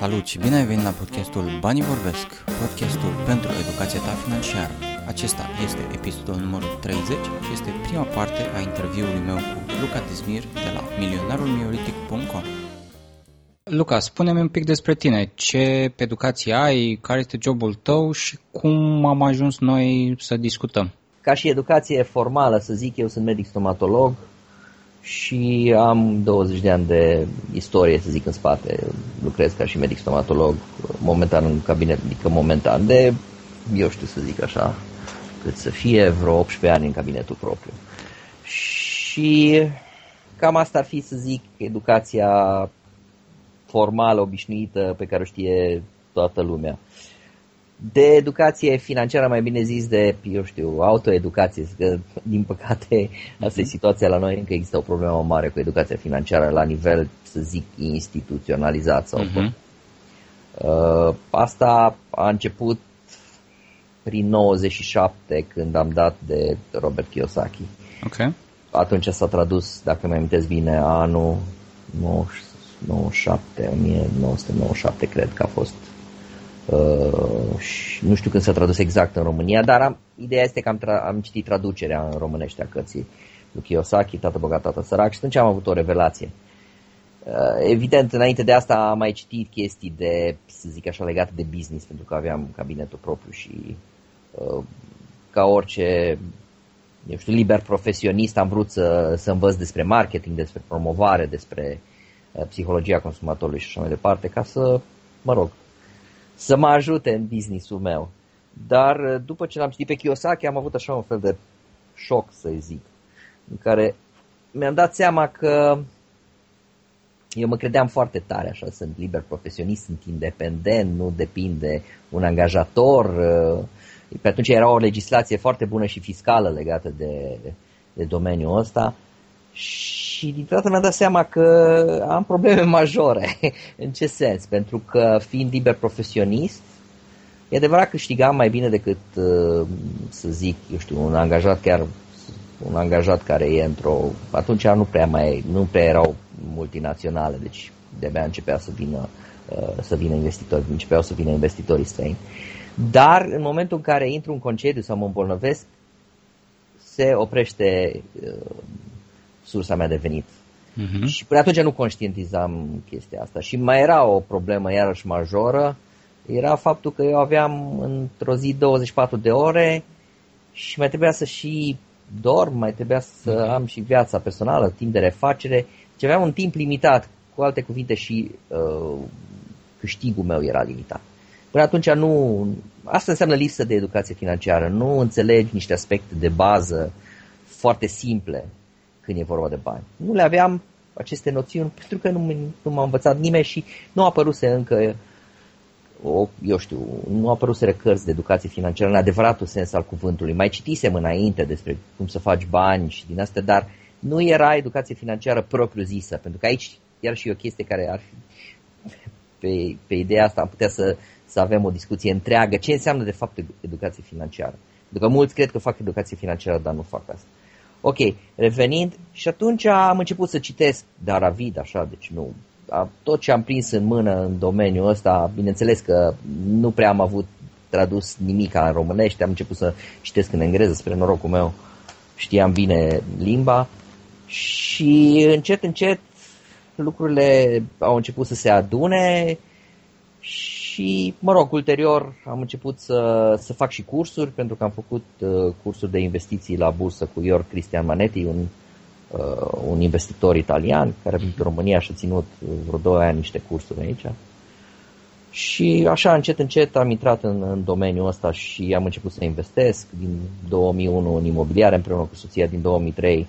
Salut și bine ai venit la podcastul Banii Vorbesc, podcastul pentru educația ta financiară. Acesta este episodul numărul 30 și este prima parte a interviului meu cu Luca Dizmir de la milionarulmioritic.com. Luca, spune-mi un pic despre tine. Ce educație ai, care este jobul tău și cum am ajuns noi să discutăm? Ca și educație formală, să zic, eu sunt medic stomatolog, și am 20 de ani de istorie, să zic, în spate. Lucrez ca și medic stomatolog, momentan în cabinet, adică momentan de, eu știu să zic așa, cât să fie vreo 18 ani în cabinetul propriu. Și cam asta ar fi, să zic, educația formală, obișnuită, pe care o știe toată lumea de educație financiară, mai bine zis de, eu știu, autoeducație, că din păcate asta e mhm. situația la noi, încă există o problemă mare cu educația financiară la nivel, să zic, instituționalizat sau uh-huh. uh, Asta a început prin 97 când am dat de Robert Kiyosaki. Okay. Atunci s-a tradus, dacă mi amintesc bine, anul 97, 1997 cred că a fost Uh, și nu știu când s-a tradus exact în România, dar am, ideea este că am, tra- am citit traducerea în românește a cărții lui Kiyosaki, Tată bogat, tată sărac și atunci am avut o revelație. Uh, evident, înainte de asta am mai citit chestii de, să zic așa, legate de business, pentru că aveam cabinetul propriu și uh, ca orice eu știu, liber profesionist am vrut să, să învăț despre marketing, despre promovare, despre uh, psihologia consumatorului și așa mai departe, ca să, mă rog, să mă ajute în businessul meu. Dar uh, după ce l-am citit pe Kiyosaki am avut așa un fel de șoc, să zic, în care mi-am dat seama că eu mă credeam foarte tare, așa, sunt liber profesionist, sunt independent, nu depinde un angajator. Uh, pe atunci era o legislație foarte bună și fiscală legată de, de domeniul ăsta și dintr-o dată mi-am dat seama că am probleme majore. în ce sens? Pentru că fiind liber profesionist, e adevărat că câștigam mai bine decât, uh, să zic, eu știu, un angajat chiar un angajat care e într-o... Atunci nu prea mai nu prea erau multinaționale, deci de-abia începea să vină uh, să vină investitori, începeau să vină investitorii străini. Dar în momentul în care intru în concediu sau mă îmbolnăvesc, se oprește uh, sursa mea de venit. Uh-huh. Și până atunci nu conștientizam chestia asta. Și mai era o problemă iarăși majoră, era faptul că eu aveam într-o zi 24 de ore și mai trebuia să și dorm, mai trebuia să uh-huh. am și viața personală, timp de refacere. Și aveam un timp limitat, cu alte cuvinte și uh, câștigul meu era limitat. Până atunci nu... Asta înseamnă lipsă de educație financiară. Nu înțelegi niște aspecte de bază foarte simple când e vorba de bani. Nu le aveam aceste noțiuni pentru că nu, nu m-a învățat nimeni și nu a apăruse încă o, eu știu, nu a apărut cărți de educație financiară în adevăratul sens al cuvântului. Mai citisem înainte despre cum să faci bani și din astea, dar nu era educație financiară propriu-zisă, pentru că aici iar și o chestie care ar fi pe, pe ideea asta am putea să, să avem o discuție întreagă. Ce înseamnă de fapt educație financiară? Pentru că mulți cred că fac educație financiară, dar nu fac asta. Ok, revenind, și atunci am început să citesc Daravid, așa, deci nu, tot ce am prins în mână în domeniul ăsta, bineînțeles că nu prea am avut tradus nimic în românește, am început să citesc în engleză, spre norocul meu știam bine limba și încet, încet lucrurile au început să se adune și, mă rog, ulterior am început să, să fac și cursuri, pentru că am făcut uh, cursuri de investiții la bursă cu Ior Cristian Manetti, un, uh, un investitor italian care a venit în România și a ținut vreo 2 ani niște cursuri aici. Și așa, încet, încet am intrat în, în domeniul ăsta și am început să investesc din 2001 în imobiliare împreună cu soția din 2003.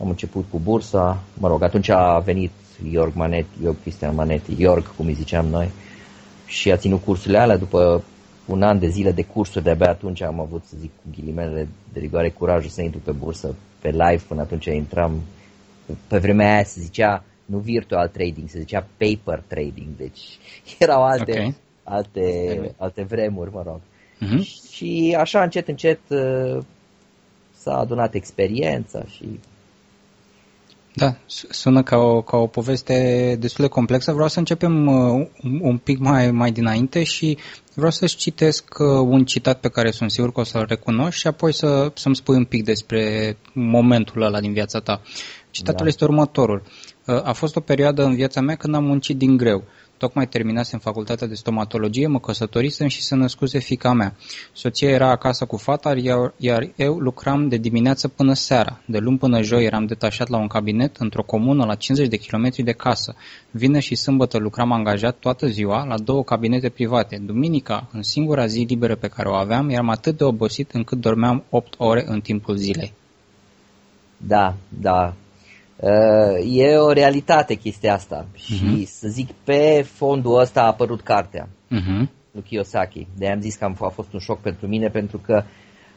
Am început cu bursa, mă rog, atunci a venit Iorg Manetti, Iorg Cristian Manetti, Iorg, cum îi ziceam noi, și a ținut cursurile alea după un an de zile de cursuri, de-abia atunci am avut, să zic, cu ghilimele de rigoare, curajul să intru pe bursă, pe live, până atunci intram, pe vremea aia se zicea, nu virtual trading, se zicea paper trading, deci erau alte, okay. alte, alte vremuri, mă rog. Uh-huh. Și așa, încet, încet, uh, s-a adunat experiența și Da, sună ca o, ca o poveste destul de complexă. Vreau să începem uh, un pic mai, mai dinainte și vreau să-ți citesc uh, un citat pe care sunt sigur că o să-l recunoști și apoi să, să-mi spui un pic despre momentul ăla din viața ta. Citatul da. este următorul. Uh, a fost o perioadă în viața mea când am muncit din greu. Tocmai terminasem facultatea de stomatologie, mă căsătorisem și se născuse fica mea. Soția era acasă cu fata, iar eu lucram de dimineață până seara. De luni până joi eram detașat la un cabinet într-o comună la 50 de kilometri de casă. Vină și sâmbătă lucram angajat toată ziua la două cabinete private. Duminica, în singura zi liberă pe care o aveam, eram atât de obosit încât dormeam 8 ore în timpul zilei. Da, da, Uh, e o realitate chestia asta uh-huh. și mhm. să zic pe fondul ăsta a apărut cartea uh-huh. lui Kiyosaki. De am zis că am, a fost un șoc pentru mine pentru că,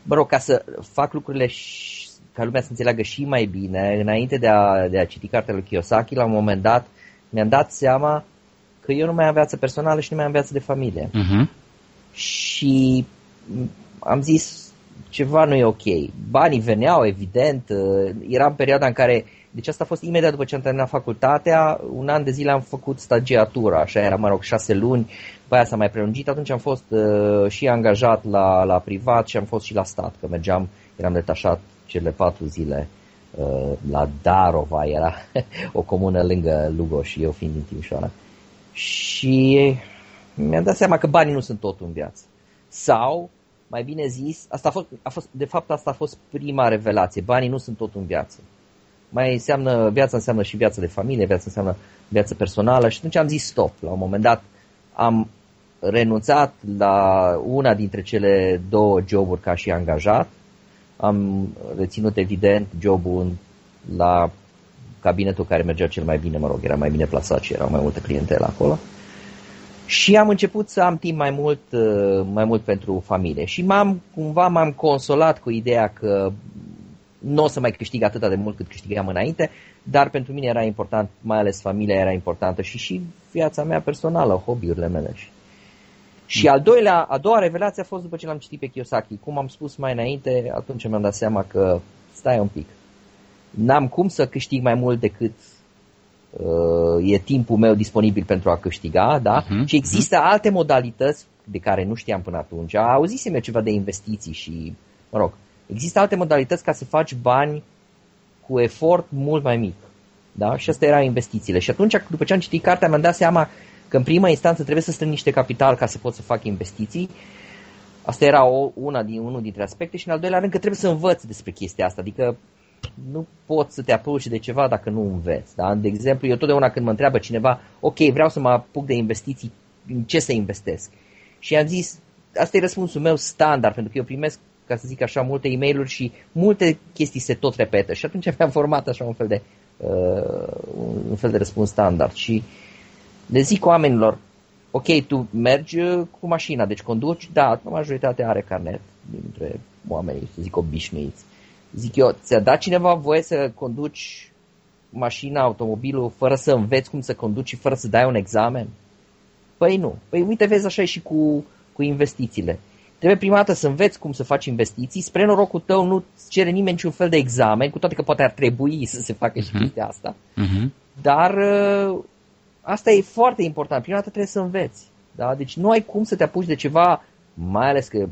mă rog, ca să fac lucrurile și, ca lumea să înțeleagă și mai bine, înainte de a, de a citi cartea lui Kiyosaki, la un moment dat mi-am dat seama că eu nu mai am viață personală și nu mai am viață de familie. Uh-huh. Și am zis ceva nu e ok. Banii veneau, evident, uh, era în perioada în care deci asta a fost imediat după ce am terminat facultatea, un an de zile am făcut stagiatura, așa era, mă rog, șase luni, după aia s-a mai prelungit, atunci am fost uh, și angajat la, la privat și am fost și la stat, că mergeam, eram detașat cele patru zile uh, la Darova, era o comună lângă Lugoș și eu fiind din Timișoara. Și mi-am dat seama că banii nu sunt totul în viață. Sau, mai bine zis, asta a fost, a fost, de fapt asta a fost prima revelație, banii nu sunt totul în viață mai înseamnă, viața înseamnă și viața de familie, viața înseamnă viața personală și atunci am zis stop. La un moment dat am renunțat la una dintre cele două joburi ca și angajat. Am reținut evident jobul la cabinetul care mergea cel mai bine, mă rog, era mai bine plasat și erau mai multe clientele acolo. Și am început să am timp mai mult, mai mult pentru familie. Și m-am, cumva m-am consolat cu ideea că nu o să mai câștig atât de mult cât câștigam înainte, dar pentru mine era important, mai ales familia era importantă și și viața mea personală, hobby-urile mele. Și, și al doilea, a doua revelație a fost după ce l-am citit pe Kiyosaki. Cum am spus mai înainte, atunci mi-am dat seama că stai un pic. N-am cum să câștig mai mult decât uh, e timpul meu disponibil pentru a câștiga, da? Uh-huh, și există uh-huh. alte modalități de care nu știam până atunci. Auzisem eu ceva de investiții și, mă rog, Există alte modalități ca să faci bani cu efort mult mai mic. Da? Și asta erau investițiile. Și atunci, după ce am citit cartea, mi-am dat seama că în prima instanță trebuie să strâng niște capital ca să pot să fac investiții. Asta era o, una din, unul dintre aspecte și în al doilea rând că trebuie să învăț despre chestia asta. Adică nu poți să te apuci de ceva dacă nu înveți. Da? De exemplu, eu totdeauna când mă întreabă cineva, ok, vreau să mă apuc de investiții, în ce să investesc? Și am zis, asta e răspunsul meu standard, pentru că eu primesc ca să zic așa, multe e mail și multe chestii se tot repetă și atunci mi-am format așa un fel de, uh, un fel de răspuns standard și le zic oamenilor, ok, tu mergi uh, cu mașina, deci conduci, da, majoritatea are carnet dintre oamenii, să zic, obișnuiți. Zic eu, ți-a dat cineva voie să conduci mașina, automobilul, fără să înveți cum să conduci și fără să dai un examen? Păi nu. Păi uite, vezi așa și cu, cu investițiile. Trebuie prima dată să înveți cum să faci investiții. Spre norocul tău nu cere nimeni niciun fel de examen, cu toate că poate ar trebui să se facă și uh-huh. chestia asta. Uh-huh. Dar uh, asta e foarte important. Prima dată trebuie să înveți. Da? Deci nu ai cum să te apuci de ceva, mai ales că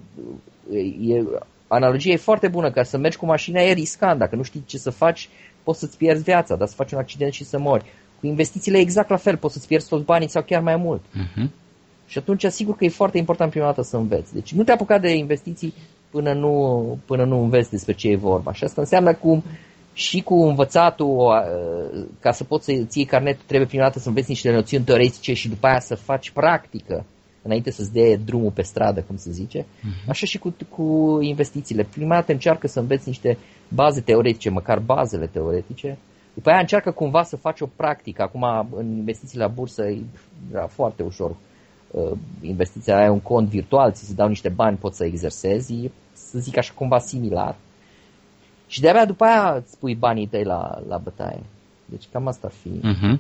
uh, e, analogia e foarte bună, ca să mergi cu mașina e riscant. Dacă nu știi ce să faci, poți să-ți pierzi viața, dar să faci un accident și să mori. Cu investițiile e exact la fel, poți să-ți pierzi toți banii sau chiar mai mult. Uh-huh. Și atunci, sigur că e foarte important prima dată să înveți. Deci nu te apuca de investiții până nu, până nu înveți despre ce e vorba. Și asta înseamnă cum și cu învățatul, ca să poți să ții carnetul, trebuie prima dată să înveți niște noțiuni teoretice și după aia să faci practică înainte să-ți dea drumul pe stradă, cum se zice. Uh-huh. Așa și cu, cu investițiile. Prima dată încearcă să înveți niște baze teoretice, măcar bazele teoretice. După aia încearcă cumva să faci o practică. Acum, în investițiile la bursă, e foarte ușor Uh, investiția aia un cont virtual, ți se dau niște bani, poți să exersezi, să zic așa cumva similar. Și de-abia după aia îți pui banii tăi la, la bătaie. Deci cam asta ar fi. Uh-huh.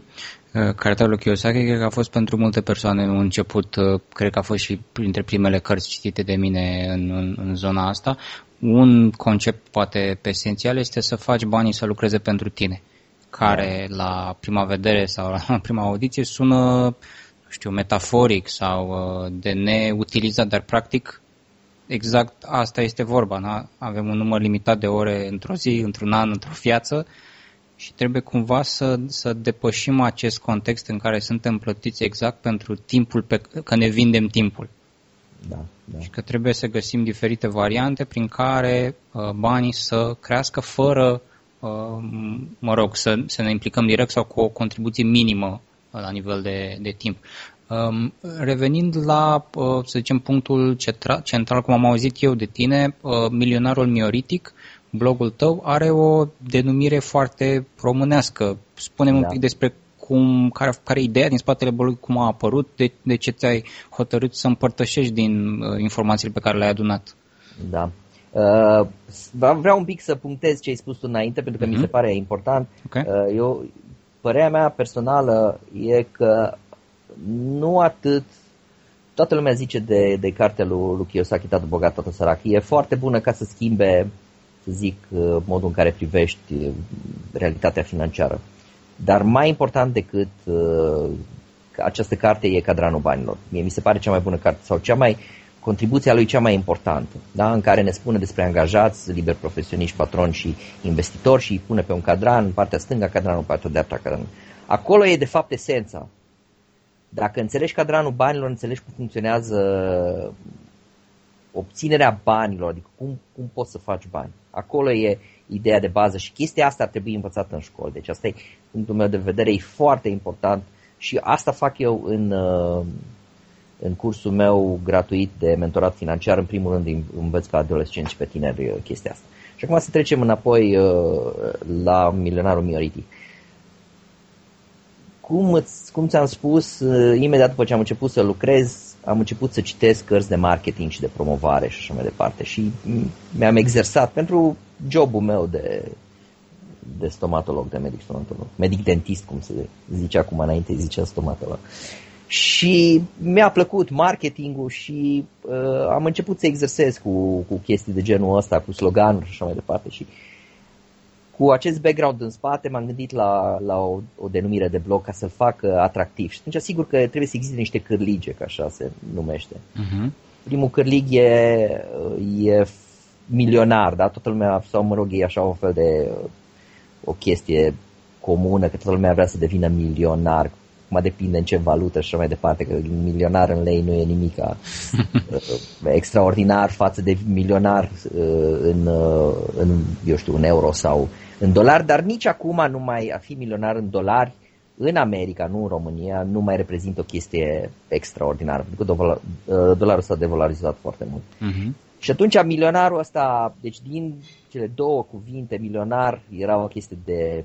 Cartea lui Kiyosaki cred că a fost pentru multe persoane în început, uh, cred că a fost și printre primele cărți citite de mine în, în, în zona asta. Un concept poate pe esențial este să faci banii să lucreze pentru tine care la prima vedere sau la prima audiție sună, nu știu, metaforic sau uh, de neutilizat, dar practic exact asta este vorba. Da? Avem un număr limitat de ore într-o zi, într-un an, într-o viață și trebuie cumva să, să depășim acest context în care suntem plătiți exact pentru timpul, pe, că ne vindem timpul. Da, da. Și că trebuie să găsim diferite variante prin care uh, banii să crească fără, uh, mă rog, să, să ne implicăm direct sau cu o contribuție minimă uh, la nivel de, de timp. Um, revenind la, uh, să zicem, punctul central, central, cum am auzit eu de tine, uh, milionarul mioritic, blogul tău are o denumire foarte românească. Spune-mi da. un pic despre cum, care, care e ideea din spatele blogului, cum a apărut, de, de ce ți-ai hotărât să împărtășești din uh, informațiile pe care le-ai adunat. Da. Uh, vreau un pic să punctez ce ai spus tu înainte, pentru că uh-huh. mi se mhm. pare important. Okay. Uh, eu, părerea mea personală e că nu atât toată lumea zice de, de cartea lui, lui Kiyosaki, Tată Bogat, Tată Sărac. E foarte bună ca să schimbe, să zic, uh, modul în care privești uh, realitatea financiară. Dar mai important decât uh, această carte e Cadranul Banilor. Mie mi se pare cea mai bună carte sau cea mai contribuția lui cea mai importantă, da? în care ne spune despre angajați, liber profesioniști, patroni și investitori și îi pune pe un cadran, în partea stângă cadranul, în partea dreapta cadranul. Acolo e de fapt esența. Dacă înțelegi cadranul banilor, înțelegi cum funcționează obținerea banilor, adică cum, cum poți să faci bani. Acolo e ideea de bază și chestia asta ar trebui învățată în școală. Deci asta e punctul meu de vedere, e foarte important și asta fac eu în, uh, în cursul meu gratuit de mentorat financiar. În primul rând învăț pe adolescenți și pe tineri uh, chestia asta. Și acum să trecem înapoi uh, la milionarul Mioriti. Cum, îți, cum ți-am spus, imediat după ce am început să lucrez, am început să citesc cărți de marketing și de promovare și așa mai departe și mi-am exersat pentru jobul meu de, de stomatolog, de medic stomatolog, medic dentist, cum se zice acum înainte, zicea stomatolog. Și mi-a plăcut marketingul și uh, am început să exersez cu, cu chestii de genul ăsta, cu sloganuri și așa mai departe și cu acest background în spate m-am gândit la, la o, o denumire de blog ca să-l fac uh, atractiv. Și atunci sigur că trebuie să existe niște cârlige, ca așa se numește. Uh-huh. Primul cârlig e, e milionar, da? Toată lumea, sau mă rog, e așa un fel de o chestie comună, că toată lumea vrea să devină milionar, Mă depinde în ce valută și așa mai departe, că milionar în lei nu e nimic uh, extraordinar față de milionar uh, în, uh, în, eu știu, în euro sau în dolari, dar nici acum nu mai a fi milionar în dolari în America, nu în România, nu mai reprezintă o chestie extraordinară, pentru că dolarul s-a devalorizat foarte mult. Uh-huh. Și atunci milionarul ăsta, deci din cele două cuvinte, milionar, era o chestie de,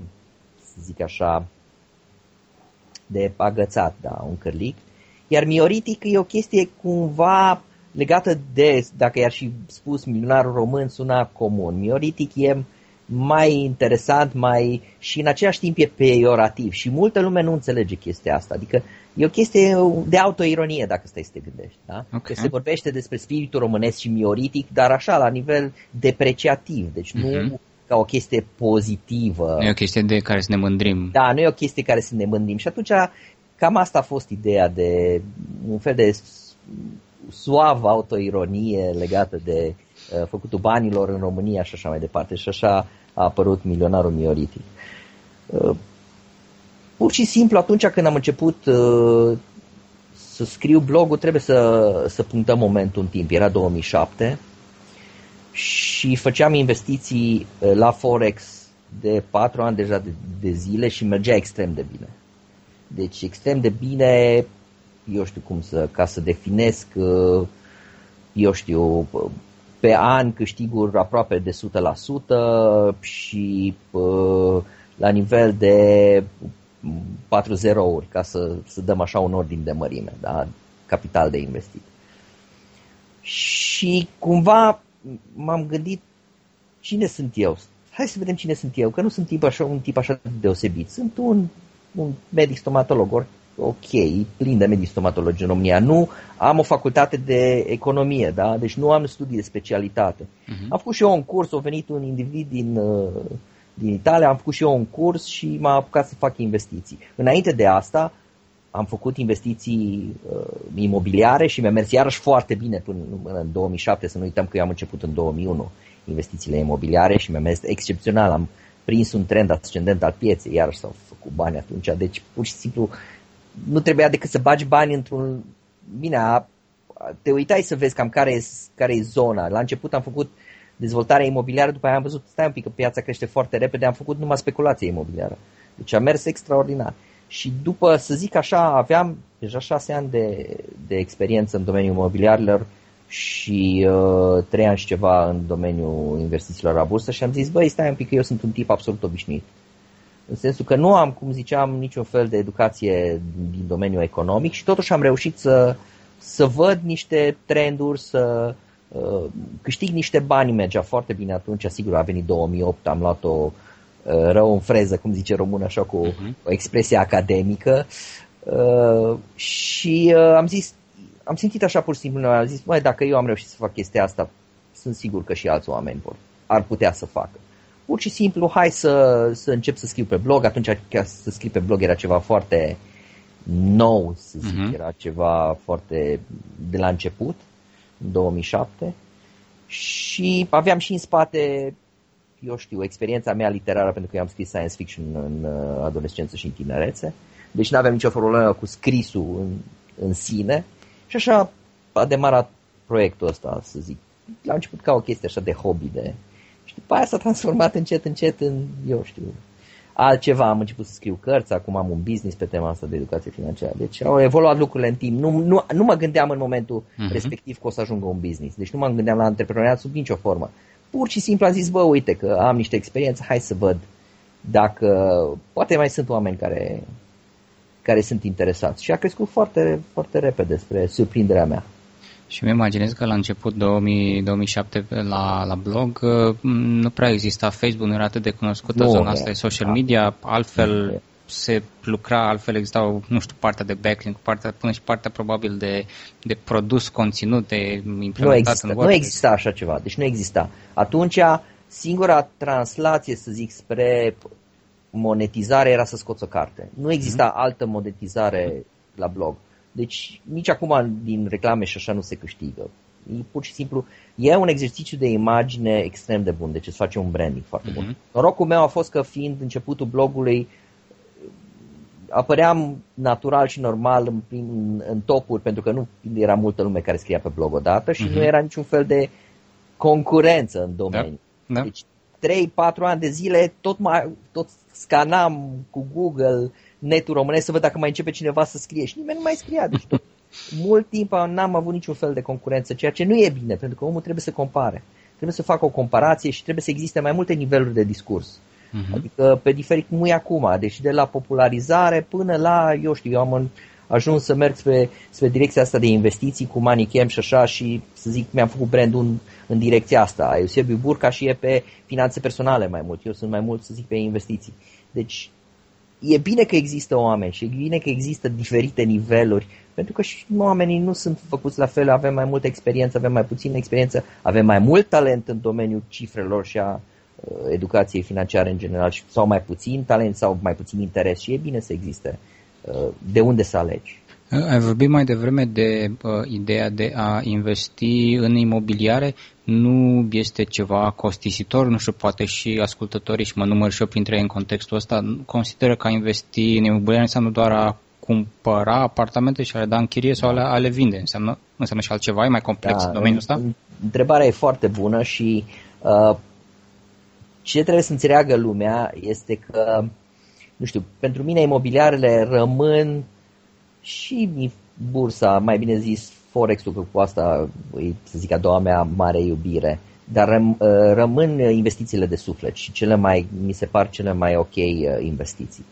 să zic așa, de agățat, da, un cărlic. Iar mioritic e o chestie cumva legată de, dacă i-ar și spus milionarul român, suna comun. Mioritic e mai interesant, mai și în același timp e peiorativ și multă lume nu înțelege chestia asta. Adică e o chestie de autoironie dacă stai să te gândești. Da? Okay. Că se vorbește despre spiritul românesc și mioritic, dar așa, la nivel depreciativ. Deci nu uh-huh. Ca o chestie pozitivă. Nu e o chestie de care să ne mândrim. Da, nu e o chestie care să ne mândrim. Și atunci cam asta a fost ideea de un fel de suavă autoironie legată de uh, făcutul banilor în România și așa mai departe. Și așa a apărut milionarul mioritic. Uh, pur și simplu atunci când am început uh, să scriu blogul trebuie să, să punctăm momentul în timp. Era 2007 și făceam investiții uh, la Forex de 4 ani deja de, de zile și mergea extrem de bine. Deci extrem de bine, eu știu cum să, ca să definesc, eu știu, pe an câștiguri aproape de 100% și la nivel de 4 zerouri, ca să, să dăm așa un ordin de mărime, da? capital de investit. Și cumva m-am gândit cine sunt eu? Hai să vedem cine sunt eu, că nu sunt tip așa, un tip așa deosebit. Sunt un, un medic stomatolog, ok, plin de medici stomatologi în România. Nu am o facultate de economie, da? deci nu am studii de specialitate. Uh-huh. Am făcut și eu un curs, a venit un individ din, uh, din Italia, am făcut și eu un curs și m-am apucat să fac investiții. Înainte de asta, am făcut investiții uh, imobiliare și mi-a mers iarăși foarte bine până în 2007, să nu uităm că eu am început în 2001 investițiile imobiliare și mi-a mers excepțional. Am prins un trend ascendent al pieței, iarăși s-au făcut bani atunci, deci pur și simplu nu trebuia decât să bagi bani într-un... Bine, a, te uitai să vezi cam care e, care e zona. La început am făcut dezvoltarea imobiliară, după aia am văzut, stai un pic, că piața crește foarte repede, am făcut numai speculație imobiliară. Deci a mers extraordinar. Și după, să zic așa, aveam deja șase ani de, de experiență în domeniul imobiliarilor și uh, trei ani și ceva în domeniul investițiilor la bursă și am zis, băi, stai un pic că eu sunt un tip absolut obișnuit. În sensul că nu am, cum ziceam, niciun fel de educație din domeniul economic și totuși am reușit să, să văd niște trenduri, să uh, câștig niște bani. Mergea foarte bine atunci, sigur, a venit 2008, am luat-o uh, rău în freză, cum zice român, așa cu uh-huh. o expresie academică. Uh, și uh, am zis, am simțit așa pur și simplu, am zis, mai dacă eu am reușit să fac chestia asta, sunt sigur că și alți oameni vor, ar putea să facă. Pur și simplu, hai să, să încep să scriu pe blog, atunci chiar să scriu pe blog era ceva foarte nou, să zic, uh-huh. era ceva foarte de la început, în 2007, și aveam și în spate eu știu, experiența mea literară, pentru că eu am scris science fiction în uh, adolescență și în tinerețe, deci nu aveam nicio problemă cu scrisul în, în sine și așa a demarat proiectul ăsta, să zic. La început ca o chestie așa de hobby, de... și după aia s-a transformat încet, încet în, eu știu, altceva. Am început să scriu cărți, acum am un business pe tema asta de educație financiară. Deci au evoluat lucrurile în timp. Nu, nu, nu mă gândeam în momentul uh-huh. respectiv că o să ajungă un business. Deci nu mă gândeam la antreprenoriat sub nicio formă pur și simplu am zis, bă, uite că am niște experiențe, hai să văd dacă poate mai sunt oameni care, care sunt interesați. Și a crescut foarte, foarte repede spre surprinderea mea. Și mi imaginez că la început 2000, 2007 la, la blog uh, nu prea exista Facebook, nu era atât de cunoscută nu, zona asta de social da. media, altfel se lucra, altfel existau, nu știu, partea de backlink, partea, până și partea probabil de, de produs conținut, de implementat nu există, în WordPress. Nu exista așa ceva, deci nu exista. Atunci, singura translație, să zic, spre monetizare era să scoți o carte. Nu exista mm-hmm. altă monetizare la blog. Deci nici acum din reclame și așa nu se câștigă. E pur și simplu, e un exercițiu de imagine extrem de bun, deci îți face un branding foarte mm-hmm. bun. Mhm. Norocul meu a fost că fiind începutul blogului, apăream natural și normal în, în, în topuri, pentru că nu era multă lume care scria pe blog odată și uh-huh. nu era niciun fel de concurență în domeniu. Da. Da. Deci 3-4 ani de zile tot, mai, tot scanam cu Google netul românesc să văd dacă mai începe cineva să scrie și nimeni nu mai scria. Deci tot, mult timp n-am avut niciun fel de concurență, ceea ce nu e bine, pentru că omul trebuie să compare. Trebuie să facă o comparație și trebuie să existe mai multe niveluri de discurs. Uh-huh. Adică pe diferit cum e acum, deci de la popularizare până la, eu știu, eu am ajuns să merg spre, spre direcția asta de investiții cu Manichem și așa și să zic mi-am făcut brandul în, în direcția asta. Eusebiu Burca și e pe finanțe personale mai mult. Eu sunt mai mult, să zic, pe investiții. Deci e bine că există oameni și e bine că există diferite niveluri, pentru că și oamenii nu sunt făcuți la fel, avem mai multă experiență, avem mai puțină experiență, avem mai mult talent în domeniul cifrelor și a Uh, educației financiare în general sau mai puțin talent sau mai puțin interes și e bine să existe uh, de unde să alegi. Ai vorbit mai devreme de uh, ideea de a investi în imobiliare. Nu este ceva costisitor? Nu știu, poate și ascultătorii, și mă număr și eu printre ei în contextul ăsta, consideră că a investi în imobiliare înseamnă doar a cumpăra apartamente și a le da în chirie sau a le, a le vinde? Înseamnă, înseamnă și altceva? E mai complex da, domeniul ăsta? Întrebarea e foarte bună și uh, ce trebuie să înțeleagă lumea este că, nu știu, pentru mine imobiliarele rămân și bursa, mai bine zis Forex-ul, că cu asta e, să zic, a doua mea mare iubire, dar răm, ă, rămân investițiile de suflet și cele mai, mi se par cele mai ok ă, investiții.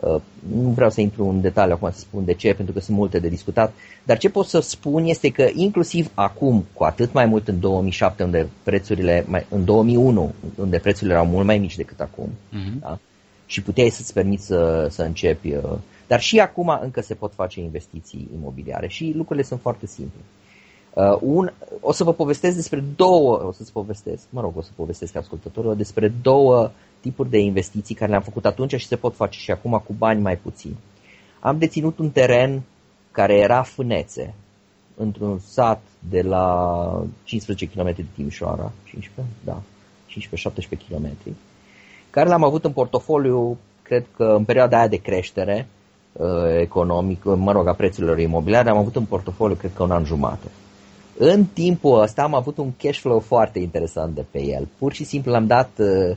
Uh, nu vreau să intru în detaliu acum să spun de ce, pentru că sunt multe de discutat, dar ce pot să spun este că inclusiv acum, cu atât mai mult în 2007, unde prețurile, mai, în 2001, unde prețurile erau mult mai mici decât acum, uh-huh. da? și puteai să-ți permiți să, să începi, uh, dar și acum încă se pot face investiții imobiliare și lucrurile sunt foarte simple. Uh, un, o să vă povestesc despre două, o să-ți povestesc, mă rog, o să povestesc ascultătorilor despre două tipuri de investiții care le-am făcut atunci și se pot face și acum cu bani mai puțini. Am deținut un teren care era fânețe, într-un sat de la 15 km de Timișoara, 15, da, 15-17 km, care l-am avut în portofoliu, cred că în perioada aia de creștere uh, economică, mă rog, a prețurilor imobiliare, am avut în portofoliu, cred că un an jumate. În timpul ăsta am avut un cash flow foarte interesant de pe el. Pur și simplu l-am dat, uh,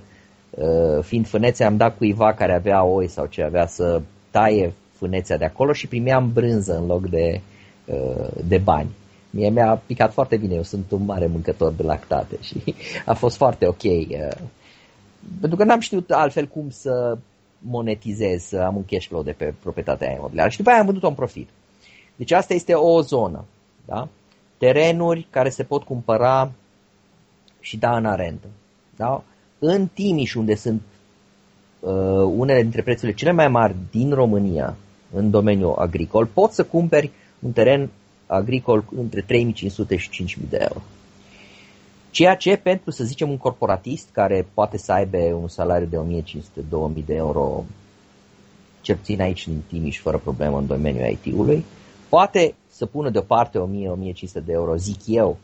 uh, fiind fânețe, am dat cuiva care avea oi sau ce avea să taie fânețea de acolo și primeam brânză în loc de, uh, de bani. Mie mi-a picat foarte bine, eu sunt un mare mâncător de lactate și a fost foarte ok. Pentru că n-am știut altfel cum să monetizez, să am un cash flow de pe proprietatea imobiliară. Și după aia am vândut-o în profit. Deci asta este o zonă. Da? Terenuri care se pot cumpăra și da în arendă. Da? În Timiș, unde sunt uh, unele dintre prețurile cele mai mari din România în domeniul agricol, poți să cumperi un teren agricol între 3500 și 5000 de euro. Ceea ce pentru, să zicem, un corporatist care poate să aibă un salariu de 1500-2000 de euro, cel puțin aici în Timiș, fără problemă în domeniul IT-ului, poate să pună deoparte 1000-1500 de euro, zic eu,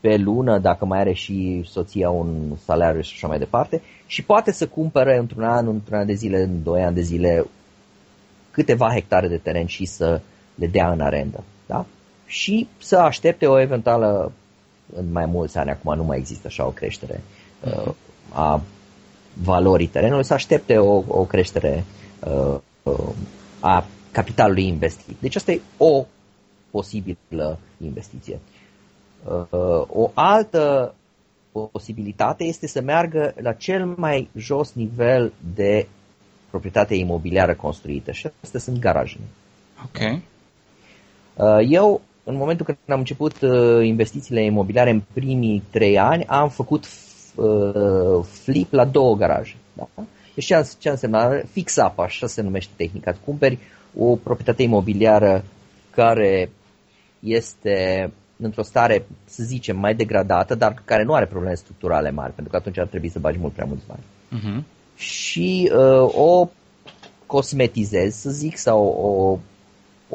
pe lună, dacă mai are și soția un salariu și așa mai departe, și poate să cumpere într-un an, într-un an de zile, în doi ani de zile, câteva hectare de teren și să le dea în arendă. Da? Și să aștepte o eventuală, în mai mulți ani, acum nu mai există așa o creștere uh, a valorii terenului, să aștepte o, o creștere uh, uh, a capitalului investit. Deci asta e o posibilă investiție. Uh, o altă posibilitate este să meargă la cel mai jos nivel de proprietate imobiliară construită și astea sunt garajele. Ok. Uh, eu, în momentul când am început uh, investițiile imobiliare în primii trei ani, am făcut flip la două garaje. Da? Deci ce, ce înseamnă? Fix up, așa se numește tehnica. Cumperi o proprietate imobiliară care este într-o stare, să zicem, mai degradată, dar care nu are probleme structurale mari, pentru că atunci ar trebui să bagi mult prea mulți bani. Uh-huh. Și uh, o cosmetizezi, să zic, sau o,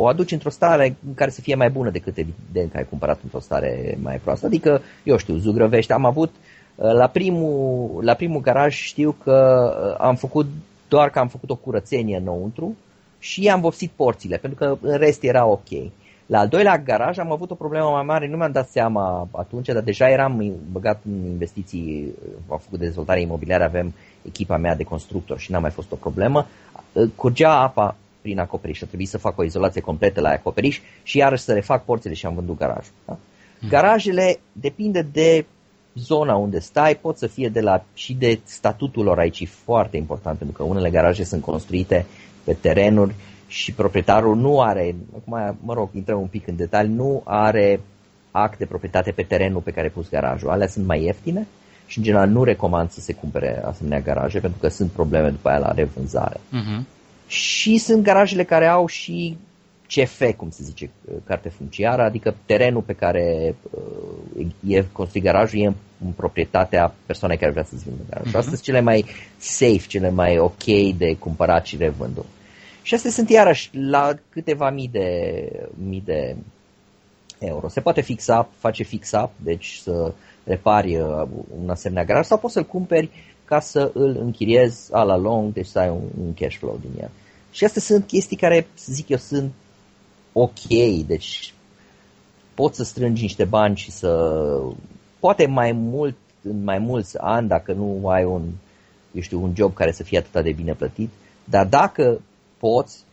o aduci într-o stare în care să fie mai bună decât evident că ai cumpărat într-o stare mai proastă. Adică, eu știu, zugrăvești. Am avut, uh, la primul, la primul garaj știu că uh, am făcut, doar că am făcut o curățenie înăuntru, și i-am vopsit porțile, pentru că în rest era ok. La al doilea garaj am avut o problemă mai mare, nu mi-am dat seama atunci, dar deja eram băgat în investiții, am făcut dezvoltare imobiliară, avem echipa mea de constructor și n-a mai fost o problemă. Curgea apa prin acoperiș, a trebuit să fac o izolație completă la acoperiș și iarăși să refac porțile și am vândut garajul. Da? Hmm. Garajele depinde de zona unde stai, pot să fie de la, și de statutul lor aici, foarte important, pentru că unele garaje sunt construite pe terenuri și proprietarul nu are, acum mă rog, intrăm un pic în detalii, nu are act de proprietate pe terenul pe care ai pus garajul. Alea sunt mai ieftine și în general nu recomand să se cumpere asemenea garaje pentru că sunt probleme după aia la revânzare. Uh-huh. Și sunt garajele care au și CF, cum se zice, carte funciară, adică terenul pe care uh, e construit garajul e în proprietatea persoanei care vrea să-ți vândă garajul. Uh-huh. Astea sunt cele mai safe, cele mai ok de cumpărat și revândut. Și astea sunt iarăși la câteva mii de, mii de euro. Se poate fixa, face fix-up, deci să repari uh, un asemenea garaj sau poți să-l cumperi ca să îl închiriezi a la long, deci să ai un, un cash flow din el. Și astea sunt chestii care, să zic eu, sunt ok, deci poți să strângi niște bani și să, poate mai mult, în mai mulți ani, dacă nu ai un, eu știu, un job care să fie atât de bine plătit, dar dacă poți,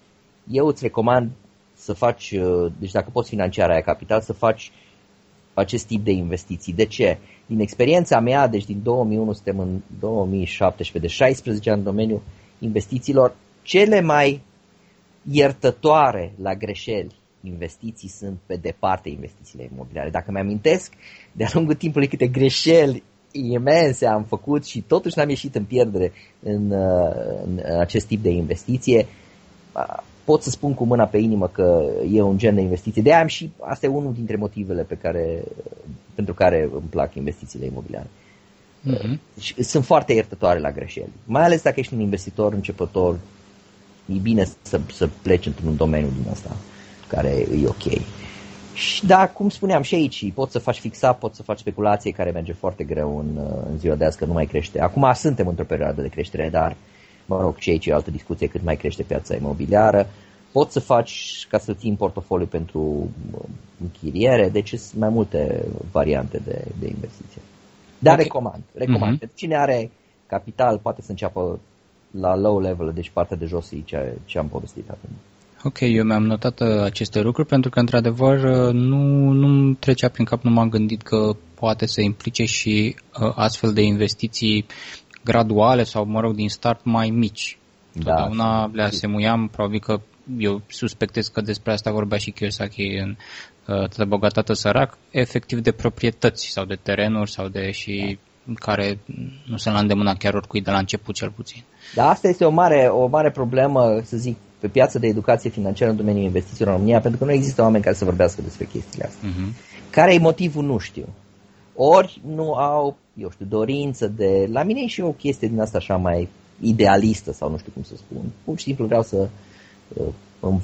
eu îți recomand să faci, uh, deci dacă poți financiar aia capital, să faci acest tip de investiții. De ce? Din experiența mea, deci din 2001 suntem în 2017, de 16 ani în domeniul investițiilor, cele mai iertătoare la greșeli investiții sunt pe departe investițiile imobiliare. Dacă mi-amintesc, de-a lungul timpului câte greșeli imense am făcut și totuși n-am ieșit în pierdere în, uh, în acest tip de investiție, pot să spun cu mâna pe inimă că e un gen de investiție. De aia am și, asta e unul dintre motivele pe care, pentru care îmi plac investițiile imobiliare. Uh-huh. Sunt foarte iertătoare la greșeli. Mai ales dacă ești un investitor începător, e bine să, să pleci într-un domeniu din asta care e ok. Și da, cum spuneam și aici, poți să faci fixa, poți să faci speculație care merge foarte greu în, în ziua de azi, că nu mai crește. Acum suntem într-o perioadă de creștere, dar mă rog, și aici e o altă discuție, cât mai crește piața imobiliară. Poți să faci ca să ții în portofoliu pentru închiriere, deci sunt mai multe variante de, de investiție. Dar okay. recomand, recomand. Uh-huh. Cine are capital poate să înceapă la low level, deci partea de jos e ce, ce am povestit acum. Ok, eu mi-am notat uh, aceste lucruri pentru că, într-adevăr, uh, nu, nu trecea prin cap, nu m-am gândit că poate să implice și uh, astfel de investiții graduale sau, mă rog, din start mai mici. Da, Totdeauna le asemuiam, probabil că eu suspectez că despre asta vorbea și Kiyosaki în uh, Tată bogat, tată sărac, efectiv de proprietăți sau de terenuri sau de și da. care nu sunt la îndemâna chiar oricui de la început cel puțin. Da, asta este o mare, o mare problemă, să zic, pe piața de educație financiară în domeniul investițiilor în România, pentru că nu există oameni care să vorbească despre chestiile astea. Uh-huh. Care e motivul, nu știu. Ori nu au, eu știu, dorință de... La mine e și o chestie din asta așa mai idealistă sau nu știu cum să spun. Pur și simplu vreau să, uh,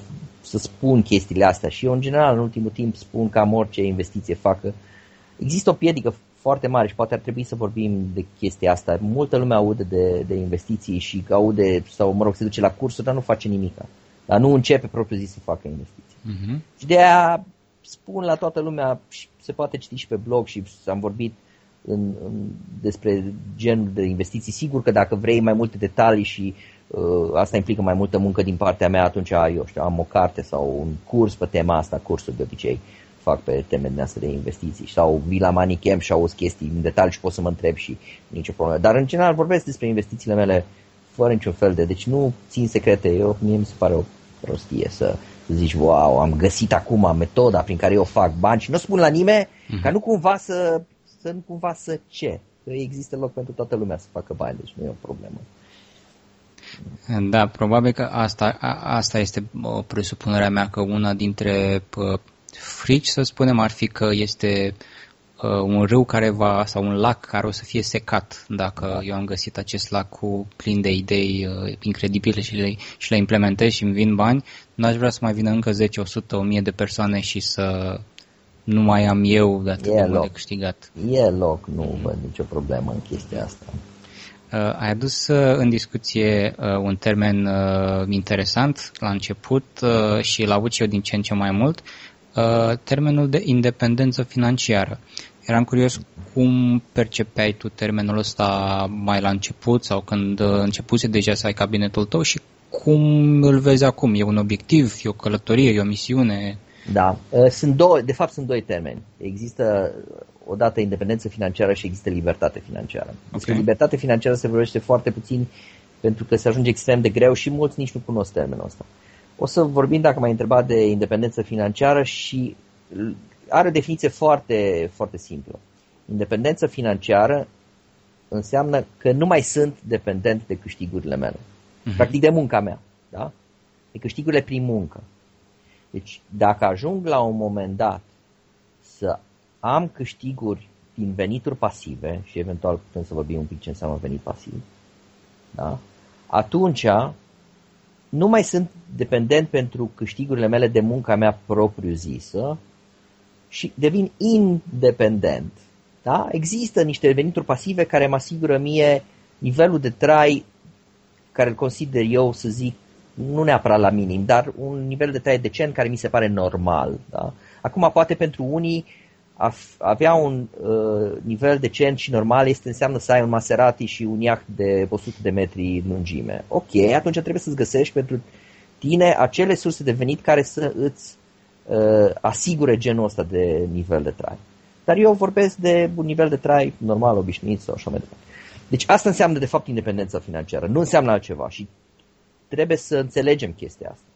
să spun chestiile astea și eu în general în ultimul timp spun cam orice investiție facă. Există o piedică foarte mare și poate ar trebui să vorbim de chestia asta. Multă lume aude de, de investiții și aude sau, mă rog, se duce la cursuri, dar nu face nimic. Dar nu începe propriu zis să facă investiții. Uh-huh. Și de aia spun la toată lumea, și se poate citi și pe blog și am vorbit în, în, despre genul de investiții. Sigur că dacă vrei mai multe detalii și uh, asta implică mai multă muncă din partea mea, atunci eu știu, am o carte sau un curs pe tema asta, cursul de obicei fac pe teme din astea de investiții sau vii la Manichem și auzi chestii în detaliu și pot să mă întreb și nicio problemă. Dar în general vorbesc despre investițiile mele fără niciun fel de... Deci nu țin secrete. Eu, mie mi se pare o prostie să zici, wow, am găsit acum metoda prin care eu fac bani și nu spun la nimeni mm-hmm. ca nu cumva să, să nu cumva să ce. Că există loc pentru toată lumea să facă bani, deci nu e o problemă. Da, probabil că asta, a, asta este o presupunerea mea, că una dintre frici, să spunem, ar fi că este uh, un râu care va, sau un lac care o să fie secat dacă da. eu am găsit acest lac cu plin de idei uh, incredibile și le, și le implementez și îmi vin bani, n-aș vrea să mai vină încă 10, 100, 1000 de persoane și să nu mai am eu de atât e de, de câștigat. E loc, nu mm. văd nicio problemă în chestia asta. Uh, ai adus uh, în discuție uh, un termen uh, interesant la început uh, și l-au avut și eu din ce în ce mai mult, Uh, termenul de independență financiară. Eram curios cum percepeai tu termenul ăsta mai la început sau când uh, începuse deja să ai cabinetul tău și cum îl vezi acum? E un obiectiv, e o călătorie, e o misiune? Da, uh, sunt două, de fapt sunt doi termeni. Există odată independență financiară și există libertate financiară. Despre okay. libertate financiară se vorbește foarte puțin pentru că se ajunge extrem de greu și mulți nici nu cunosc termenul ăsta. O să vorbim, dacă m-ai întrebat, de independență financiară și are o definiție foarte, foarte simplă. Independență financiară înseamnă că nu mai sunt dependent de câștigurile mele. Uh-huh. Practic de munca mea. Da? De câștigurile prin muncă. Deci dacă ajung la un moment dat să am câștiguri din venituri pasive și eventual putem să vorbim un pic ce înseamnă venit pasiv, da? atunci nu mai sunt dependent pentru câștigurile mele de munca mea propriu-zisă și devin independent. Da? Există niște venituri pasive care mă asigură mie nivelul de trai care îl consider eu, să zic, nu neapărat la minim, dar un nivel de trai decent care mi se pare normal. Da? Acum, poate pentru unii a avea un uh, nivel decent și normal este înseamnă să ai un Maserati și un iaht de 100 de metri lungime. Ok, atunci trebuie să-ți găsești pentru tine acele surse de venit care să îți uh, asigure genul ăsta de nivel de trai. Dar eu vorbesc de un nivel de trai normal, obișnuit sau așa mai departe. Deci asta înseamnă de fapt independența financiară, nu înseamnă altceva și trebuie să înțelegem chestia asta.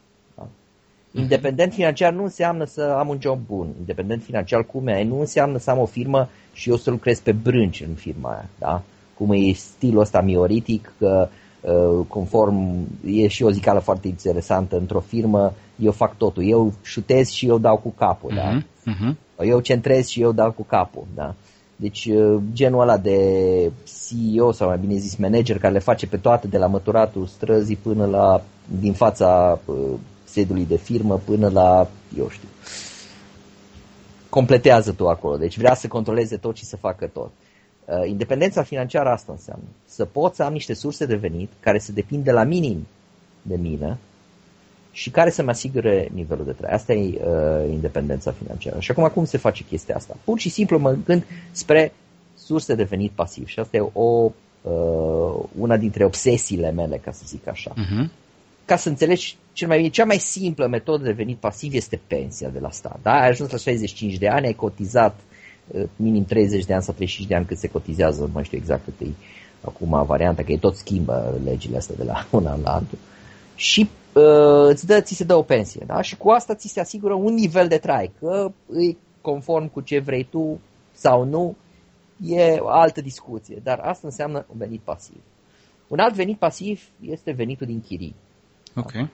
Mhm. Independent financiar nu înseamnă să am un job bun. Independent financiar cum e, nu înseamnă să am o firmă și eu să lucrez pe brânci în firma aia. Da? Cum e stilul ăsta mioritic, că uh, conform, e și o zicală foarte interesantă într-o firmă, eu fac totul, eu șutez și eu dau cu capul, uh-huh, da? Uh-huh. Eu centrez și eu dau cu capul, da? Deci uh, genul ăla de CEO sau mai bine zis manager care le face pe toate de la măturatul străzii până la din fața uh, sediului de firmă până la, eu știu, completează tu acolo. Deci vrea să controleze tot și să facă tot. Uh, independența financiară asta înseamnă să pot să am niște surse de venit care să depind de la minim de mine și care să-mi asigure nivelul de trai. Asta e uh, independența financiară. Și acum cum se face chestia asta? Pur și simplu mă gând spre surse de venit pasiv și asta e o, uh, una dintre obsesiile mele, ca să zic așa. Uh-huh. Ca să înțelegi cel mai bine, cea mai simplă metodă de venit pasiv este pensia de la stat. Da? Ai ajuns la 65 de ani, ai cotizat uh, minim 30 de ani sau 35 de ani cât se cotizează, nu mai știu exact cât e acum varianta, că e tot schimbă legile astea de la un an la altul. Și uh, îți dă, ți se dă o pensie. Da? Și cu asta ți se asigură un nivel de trai, că îi conform cu ce vrei tu sau nu, e o altă discuție. Dar asta înseamnă un venit pasiv. Un alt venit pasiv este venitul din chirii. Ok. Da?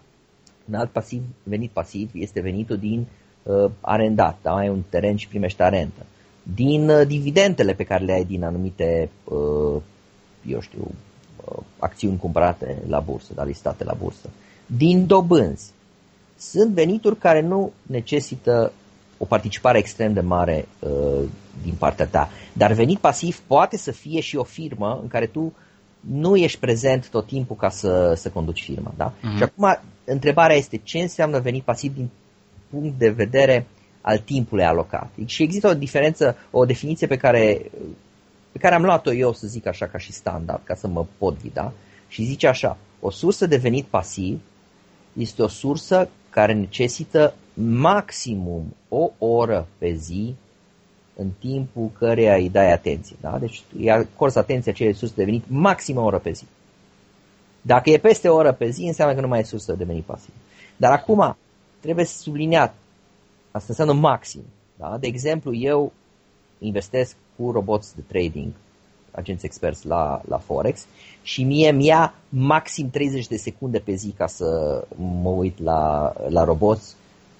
Un alt pasiv, venit pasiv este venitul din uh, arendat. Da? Ai un teren și primești arentă. Din uh, dividendele pe care le ai din anumite, uh, eu știu, uh, acțiuni cumpărate la bursă, da, listate la bursă. Din dobânzi. Sunt venituri care nu necesită o participare extrem de mare uh, din partea ta. Dar venit pasiv poate să fie și o firmă în care tu nu ești prezent tot timpul ca să, să conduci firma. Da? Uh-huh. Și acum întrebarea este ce înseamnă venit pasiv din punct de vedere al timpului alocat. Și există o diferență, o definiție pe care, pe care am luat-o eu, să zic așa, ca și standard, ca să mă pot ghida. Și zice așa, o sursă de venit pasiv este o sursă care necesită maximum o oră pe zi în timpul căreia îi dai atenție. Da? Deci îi acorzi atenție acelei surse de venit maxim o oră pe zi. Dacă e peste o oră pe zi, înseamnă că nu mai e sursă de venit pasiv. Dar acum trebuie să subliniat, asta înseamnă maxim. Da? De exemplu, eu investesc cu roboți de trading, agenți experți la, la Forex și mie mi-ia maxim 30 de secunde pe zi ca să mă uit la, la roboți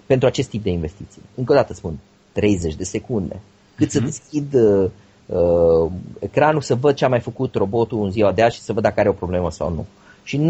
pentru acest tip de investiții. Încă o dată spun, 30 de secunde. Cât uh-huh. să mhm. deschid uh, uh, ecranul să văd ce a mai făcut robotul în ziua de azi și să văd dacă are o problemă sau nu. Și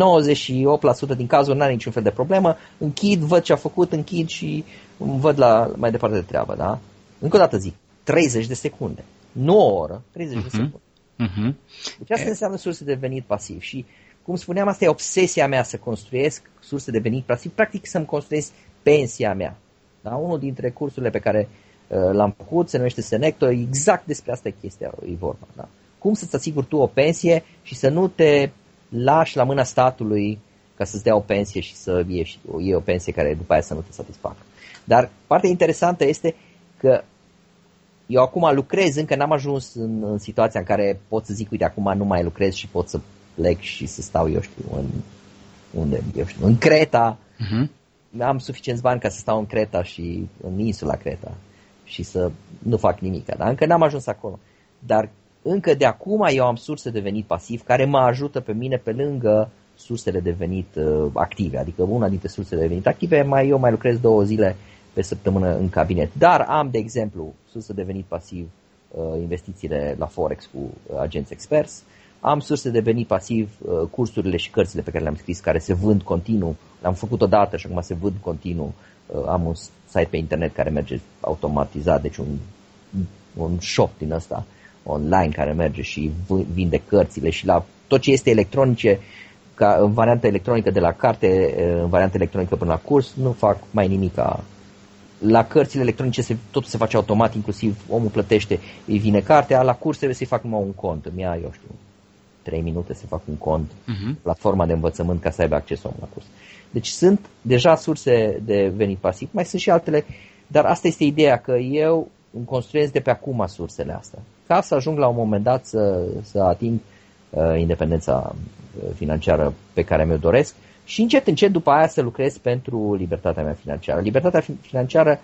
98% din cazuri nu are niciun fel de problemă, închid, văd ce a făcut, închid și văd la mai departe de treabă. Da? Încă o dată zic, 30 de secunde. Nu o oră, 30 uh-huh. de mhm. secunde. Uh-huh. Deci asta e... înseamnă surse de venit pasiv și cum spuneam, asta e obsesia mea să construiesc surse de venit pasiv, practic să-mi construiesc pensia mea. Da? Unul dintre cursurile pe care uh, l-am făcut se numește Senecto, exact despre asta e chestia, e vorba. Da? Cum să-ți asiguri tu o pensie și să nu te lași la mâna statului ca să-ți dea o pensie și să ieși, iei o pensie care după aia să nu te satisfacă. Dar partea interesantă este că eu acum lucrez, încă n-am ajuns în, în situația în care pot să zic, uite, acum nu mai lucrez și pot să plec și să stau, eu știu, în, unde, eu știu, în Creta, uh-huh am suficienți bani ca să stau în Creta și în insula Creta și să nu fac nimic. Dar încă n-am ajuns acolo. Dar încă de acum eu am surse de venit pasiv care mă ajută pe mine pe lângă sursele de venit uh, active. Adică una dintre sursele de venit active, mai, eu mai lucrez două zile pe săptămână în cabinet. Dar am, de exemplu, surse de venit pasiv uh, investițiile la Forex cu uh, agenți experți, am surse de venit pasiv, uh, cursurile și cărțile pe care le-am scris, care se vând continuu. Le-am făcut odată și acum se vând continuu. Uh, am un site pe internet care merge automatizat, deci un, un shop din ăsta online care merge și vinde cărțile și la tot ce este electronice, ca în variantă electronică de la carte, uh, în variantă electronică până la curs, nu fac mai nimic ca la cărțile electronice se, tot se face automat, inclusiv omul plătește, îi vine cartea, la curs trebuie să-i fac numai un cont, îmi ia, eu știu, 3 minute să fac un cont, uh-huh. platforma de învățământ ca să aibă acces la curs. Deci sunt deja surse de venit pasiv, mai sunt și altele, dar asta este ideea, că eu îmi construiesc de pe acum sursele astea, ca să ajung la un moment dat să, să ating uh, independența uh, financiară pe care mi-o doresc și încet, încet după aia să lucrez pentru libertatea mea financiară. Libertatea financiară,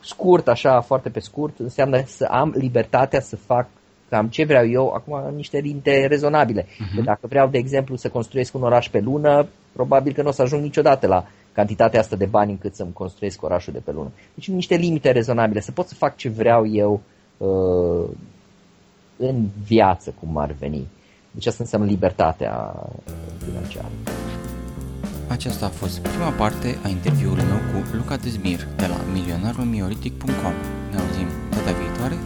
scurt, așa, foarte pe scurt, înseamnă să am libertatea să fac cam ce vreau eu, acum niște limite rezonabile. Uh-huh. Că dacă vreau, de exemplu, să construiesc un oraș pe lună, probabil că nu o să ajung niciodată la cantitatea asta de bani încât să-mi construiesc orașul de pe lună. Deci niște limite rezonabile, să pot să fac ce vreau eu uh, în viață, cum ar veni. Deci asta înseamnă libertatea financiară. Aceasta a fost prima parte a interviului meu cu Luca Dezmir de la milionarulmioritic.com. Ne auzim data viitoare